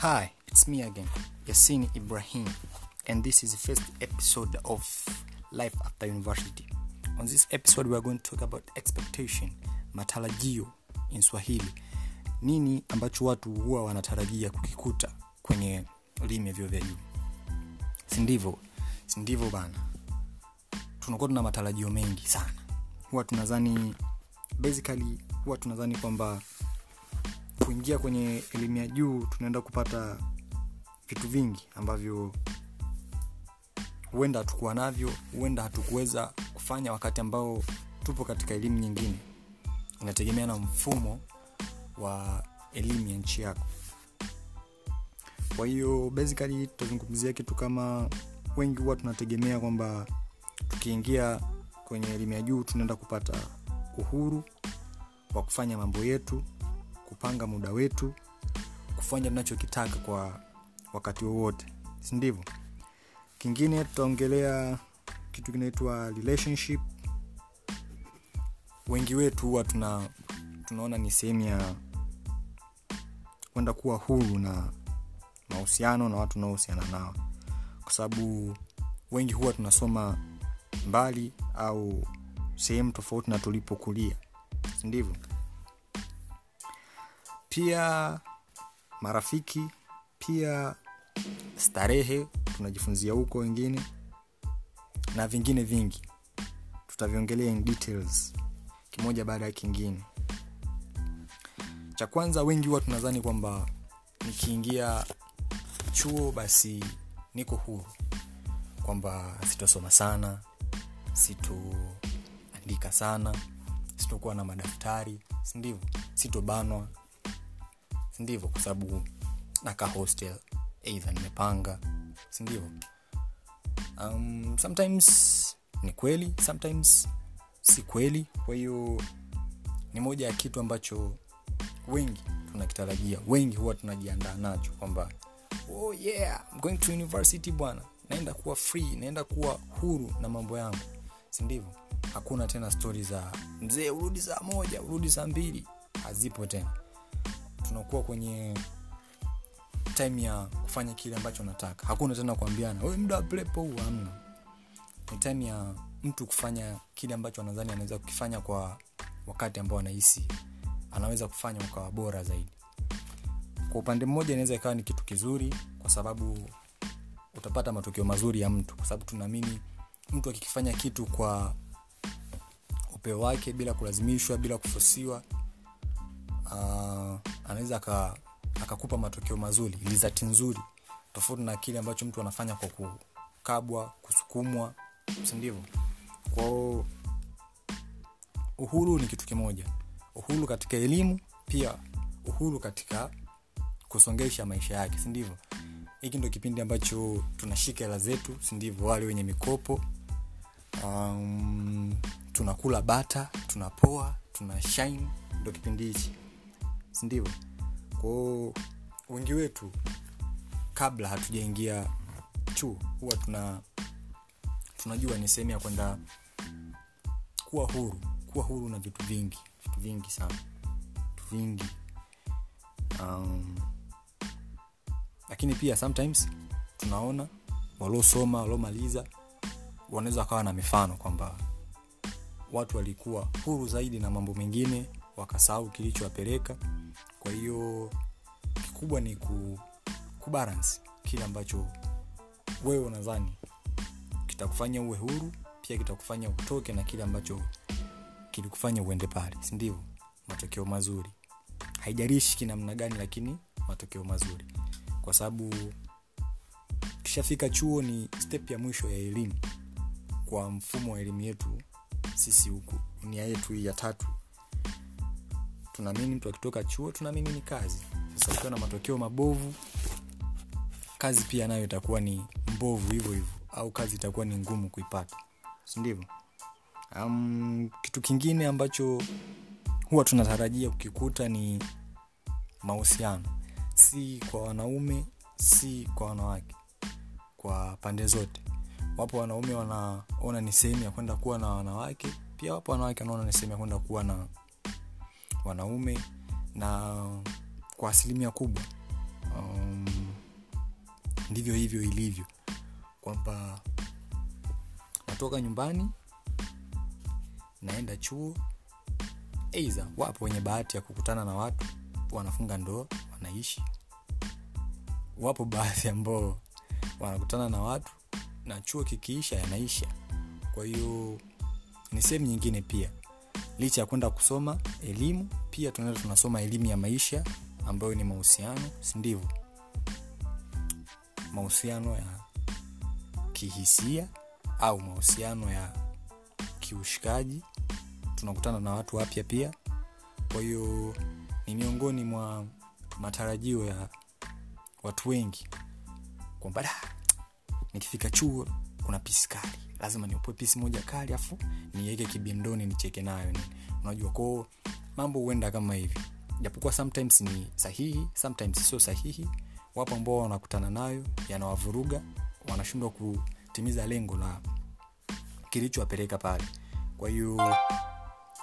Hi, it's me again, Yasin Ibrahim, and this is the first episode of Life After University. On this episode, we going to talk about expectation, matarajio in Swahili. Nini ambacho watu huwa wanatarajia kukikuta kwenye elimu ya vya juu? Si ndivyo? Si ndivyo bana? Tunakuwa tuna matarajio mengi sana. Huwa tunadhani basically huwa tunadhani kwamba kuingia kwenye elimu ya juu tunaenda kupata vitu vingi ambavyo huenda hatukuwa navyo huenda hatukuweza kufanya wakati ambao tupo katika elimu nyingine. Inategemea na mfumo wa elimu ya nchi yako. Kwa hiyo basically tutazungumzia kitu kama wengi huwa tunategemea kwamba tukiingia kwenye elimu ya juu tunaenda kupata uhuru wa kufanya mambo yetu kupanga muda wetu kufanya tunachokitaka kwa wakati wowote si ndivyo? Kingine tutaongelea kitu kinaitwa relationship. Wengi wetu huwa tuna tunaona ni sehemu ya kwenda kuwa huru na mahusiano na watu unaohusiana nao. Kwa sababu wengi huwa tunasoma mbali au sehemu tofauti na tulipokulia si ndivyo pia marafiki pia starehe tunajifunzia huko wengine na vingine vingi. Tutaviongelea in details kimoja baada ya kingine. Cha kwanza wengi huwa tunadhani kwamba nikiingia chuo basi niko huru. Kwamba sitosoma sana sitoandika sana sitokuwa na madaftari sindivyo sitobanwa sindivyo? Kwa sababu naka hostel eidha nimepanga sindivo um, sometimes ni kweli sometimes si kweli. Kwa hiyo ni moja ya kitu ambacho wengi tunakitarajia wengi huwa tunajiandaa nacho kwamba oh yeah I'm going to university bwana. Naenda kuwa free naenda kuwa huru na mambo yangu. Sindivyo? Hakuna tena stori za mzee urudi saa moja urudi saa mbili. Hazipo tena tunakuwa kwenye time ya kufanya kile ambacho nataka hakuna tena kuambiana we muda wa plepo ni time ya mtu kufanya kile ambacho anadhani anaweza kukifanya kwa wakati ambao anahisi anaweza kufanya ukawa bora zaidi. Kwa upande mmoja inaweza ikawa ni kitu kizuri kwa sababu utapata matokeo mazuri ya mtu. Kwa sababu tunaamini mtu akikifanya kitu kwa upeo wake bila kulazimishwa bila kufosiwa uh, anaweza akakupa matokeo mazuri lizati nzuri tofauti na kile ambacho mtu anafanya kwa kukabwa kusukumwa sindivyo kwao uhuru ni kitu kimoja. Uhuru katika elimu pia uhuru katika kusongesha maisha yake sindivyo hiki ndo kipindi ambacho tunashika hela zetu sindivo wale wenye mikopo um, tunakula bata tunapoa tuna shine ndo kipindi hichi sindivyo kwao wengi wetu kabla hatujaingia chuo huwa tuna tunajua ni sehemu ya kwenda kuwa huru. Kuwa huru na vitu vingi vitu vingi sana. Vitu vingi. Um, lakini pia sometimes tunaona waliosoma waliomaliza wanaweza wakawa na mifano kwamba watu walikuwa huru zaidi na mambo mengine wakasahau kilichowapeleka kwa hiyo kikubwa ni ku, kubalance kile ambacho wewe unadhani kitakufanya uwe huru pia kitakufanya utoke na kile ambacho kilikufanya uende pale. Sindivo matokeo mazuri. Haijalishi kinamna gani lakini matokeo mazuri. Kwa sababu kishafika chuo ni step ya mwisho ya elimu kwa mfumo wa elimu yetu sisi huku. Nia yetu hii ya tatu tunaamini mtu akitoka chuo tunaamini ni kazi. Sasa ukiwa na matokeo mabovu kazi pia nayo itakuwa ni mbovu hivyo hivyo au kazi itakuwa ni ngumu kuipata. Sindivyo um, kitu kingine ambacho huwa tunatarajia kukikuta ni mahusiano. Si kwa wanaume si kwa wanawake kwa pande zote. Wapo wanaume wanaona ni sehemu ya kwenda kuwa na wanawake pia wapo wanawake wanaona ni sehemu ya kwenda kuwa na wanaume na kwa asilimia kubwa um, ndivyo hivyo ilivyo. Kwamba natoka nyumbani naenda chuo eidha wapo wenye bahati ya kukutana na watu wanafunga ndoa wanaishi. Wapo baadhi ambao wanakutana na watu na chuo kikiisha yanaisha. Kwa hiyo ni sehemu nyingine pia licha ya kwenda kusoma elimu pia tunaenda tunasoma elimu ya maisha ambayo ni mahusiano sindivyo mahusiano ya kihisia au mahusiano ya kiushikaji. Tunakutana na watu wapya pia. Kwa hiyo ni miongoni mwa matarajio ya watu wengi kwamba "Da, nikifika chuo kuna pisi kali lazima niopoe pisi moja kali afu niweke kibindoni nicheke nayo. Unajua kwao mambo huenda kama hivi. Japokuwa sometimes ni sahihi sometimes sio sahihi wapo ambao wanakutana nayo yanawavuruga wanashindwa kutimiza lengo la kilichowapeleka pale. Kwa hiyo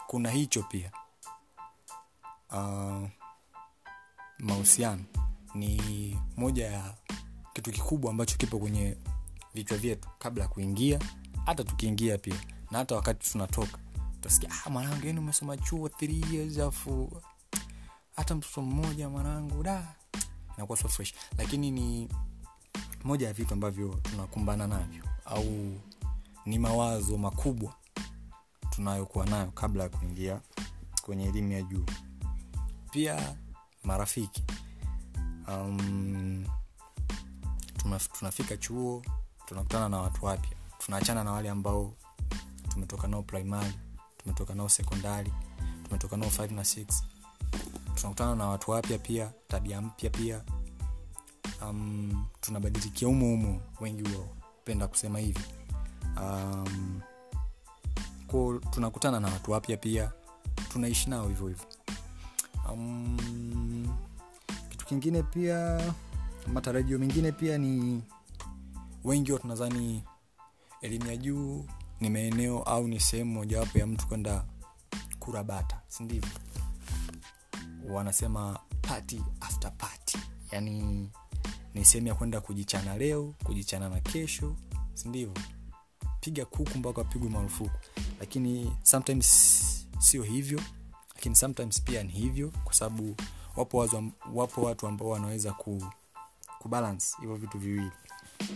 kuna hicho pia. Uh, mahusiano ni moja ya kitu kikubwa ambacho kipo kwenye vichwa vyetu. Kabla ya kuingia hata tukiingia pia na hata wakati tunatoka utasikia ah, mwanangu yani umesoma chuo three years afu hata mtoto mmoja mwanangu da. Inakuwa so fresh. Lakini ni moja ya vitu ambavyo tunakumbana navyo au ni mawazo makubwa tunayokuwa nayo kabla ya kuingia kwenye elimu ya juu. Pia marafiki. Um, tunafika chuo tunakutana na watu wapya tunaachana na wale ambao tumetoka nao primary tumetoka nao sekondari tumetoka nao 5 na 6 tunakutana na watu wapya pia tabia mpya pia. Um, tunabadilikia umo umo wengi wapenda kusema hivi. Um, ko tunakutana na watu wapya pia tunaishi nao hivyo hivyo. Um, kitu kingine pia matarajio mengine pia ni wengi wa tunadhani elimu ya juu ni maeneo au ni sehemu mojawapo ya mtu kwenda kurabata sindivyo wanasema party after party. Yani ni sehemu ya kwenda kujichana leo kujichana na kesho sindivyo piga kuku mpaka wapigwe marufuku. Lakini sometimes sio hivyo lakini sometimes pia ni hivyo kwa sababu wapo, wapo watu ambao wanaweza ku, hivyo vitu viwili.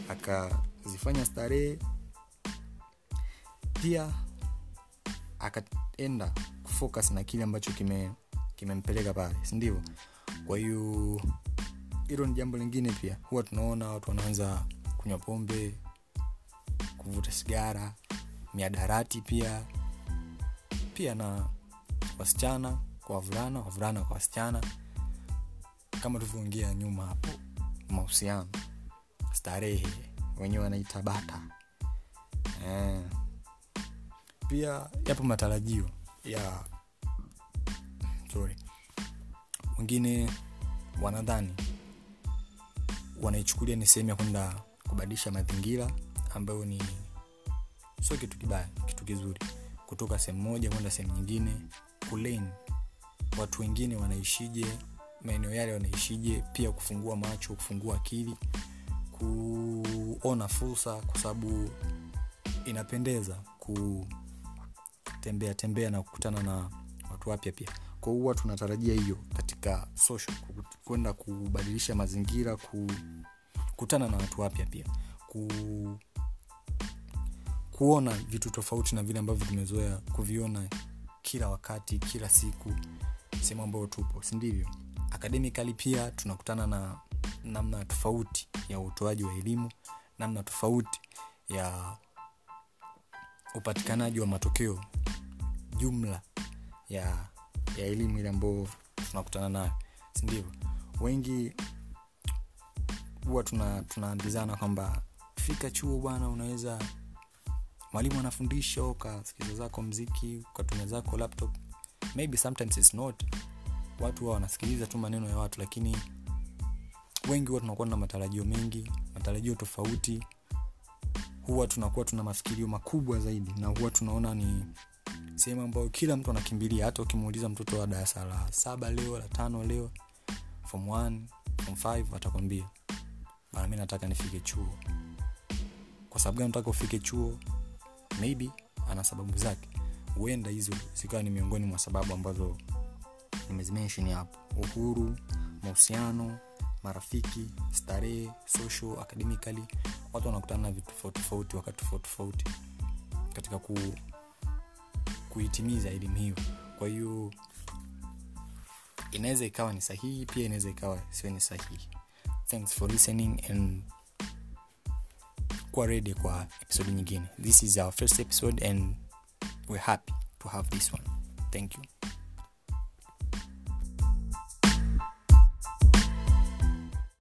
Akazifanya starehe pia akaenda kufocus na kile ambacho kime kimempeleka pale sindivo kwa hiyo hilo ni jambo lingine pia. Huwa tunaona watu wanaanza kunywa pombe kuvuta sigara miadarati pia. Pia na wasichana kwa wavulana wavulana kwa wasichana. Kama tulivyoongea nyuma hapo mahusiano starehe wenyewe wanaita bata. Eh. Pia yapo matarajio ya sorry wengine wanadhani wanaichukulia ni sehemu ya kwenda kubadilisha mazingira ambayo ni sio kitu kibaya kitu kizuri. Kutoka sehemu moja kwenda sehemu nyingine kulen watu wengine wanaishije maeneo yale wanaishije pia kufungua macho kufungua akili kuona fursa kwa sababu inapendeza kutembea tembea na kukutana na watu wapya pia. Kwa huwa tunatarajia hiyo katika social kwenda kubadilisha mazingira kukutana na watu wapya pia. Ku, kuona vitu tofauti na vile ambavyo tumezoea kuviona kila wakati kila siku sehemu ambayo tupo sindivyo akademikali pia tunakutana na namna tofauti ya utoaji wa elimu namna tofauti ya upatikanaji wa matokeo jumla ya ya elimu ile ambayo tunakutana nayo sindio wengi huwa tunaambizana tuna kwamba fika chuo bwana unaweza mwalimu anafundisha ukasikiza zako mziki ukatumia zako laptop. Maybe sometimes it's not. Watu huwa wanasikiliza tu maneno ya watu lakini wengi huwa tunakuwa na matarajio mengi matarajio tofauti. Huwa tunakuwa tuna mafikirio makubwa zaidi na huwa tunaona ni sehemu ambayo kila mtu anakimbilia hata ukimuuliza mtoto wa darasa la saba leo la tano leo form one form 5 atakwambia bana mi nataka nifike chuo. Kwa sababu gani nataka ufike chuo? Maybe ana sababu zake. Huenda hizo zikawa ni miongoni mwa sababu ambazo nimezimenshini hapo. Uhuru mahusiano marafiki starehe social academically. Watu wanakutana na vitu tofauti tofauti wakati tofauti tofauti katika ku, kuitimiza elimu hiyo. Kwa hiyo inaweza ikawa ni sahihi pia inaweza ikawa sio ni sahihi. Thanks for listening and kuwa ready kwa episode nyingine. This is our first episode and we're happy to have this one. Thank you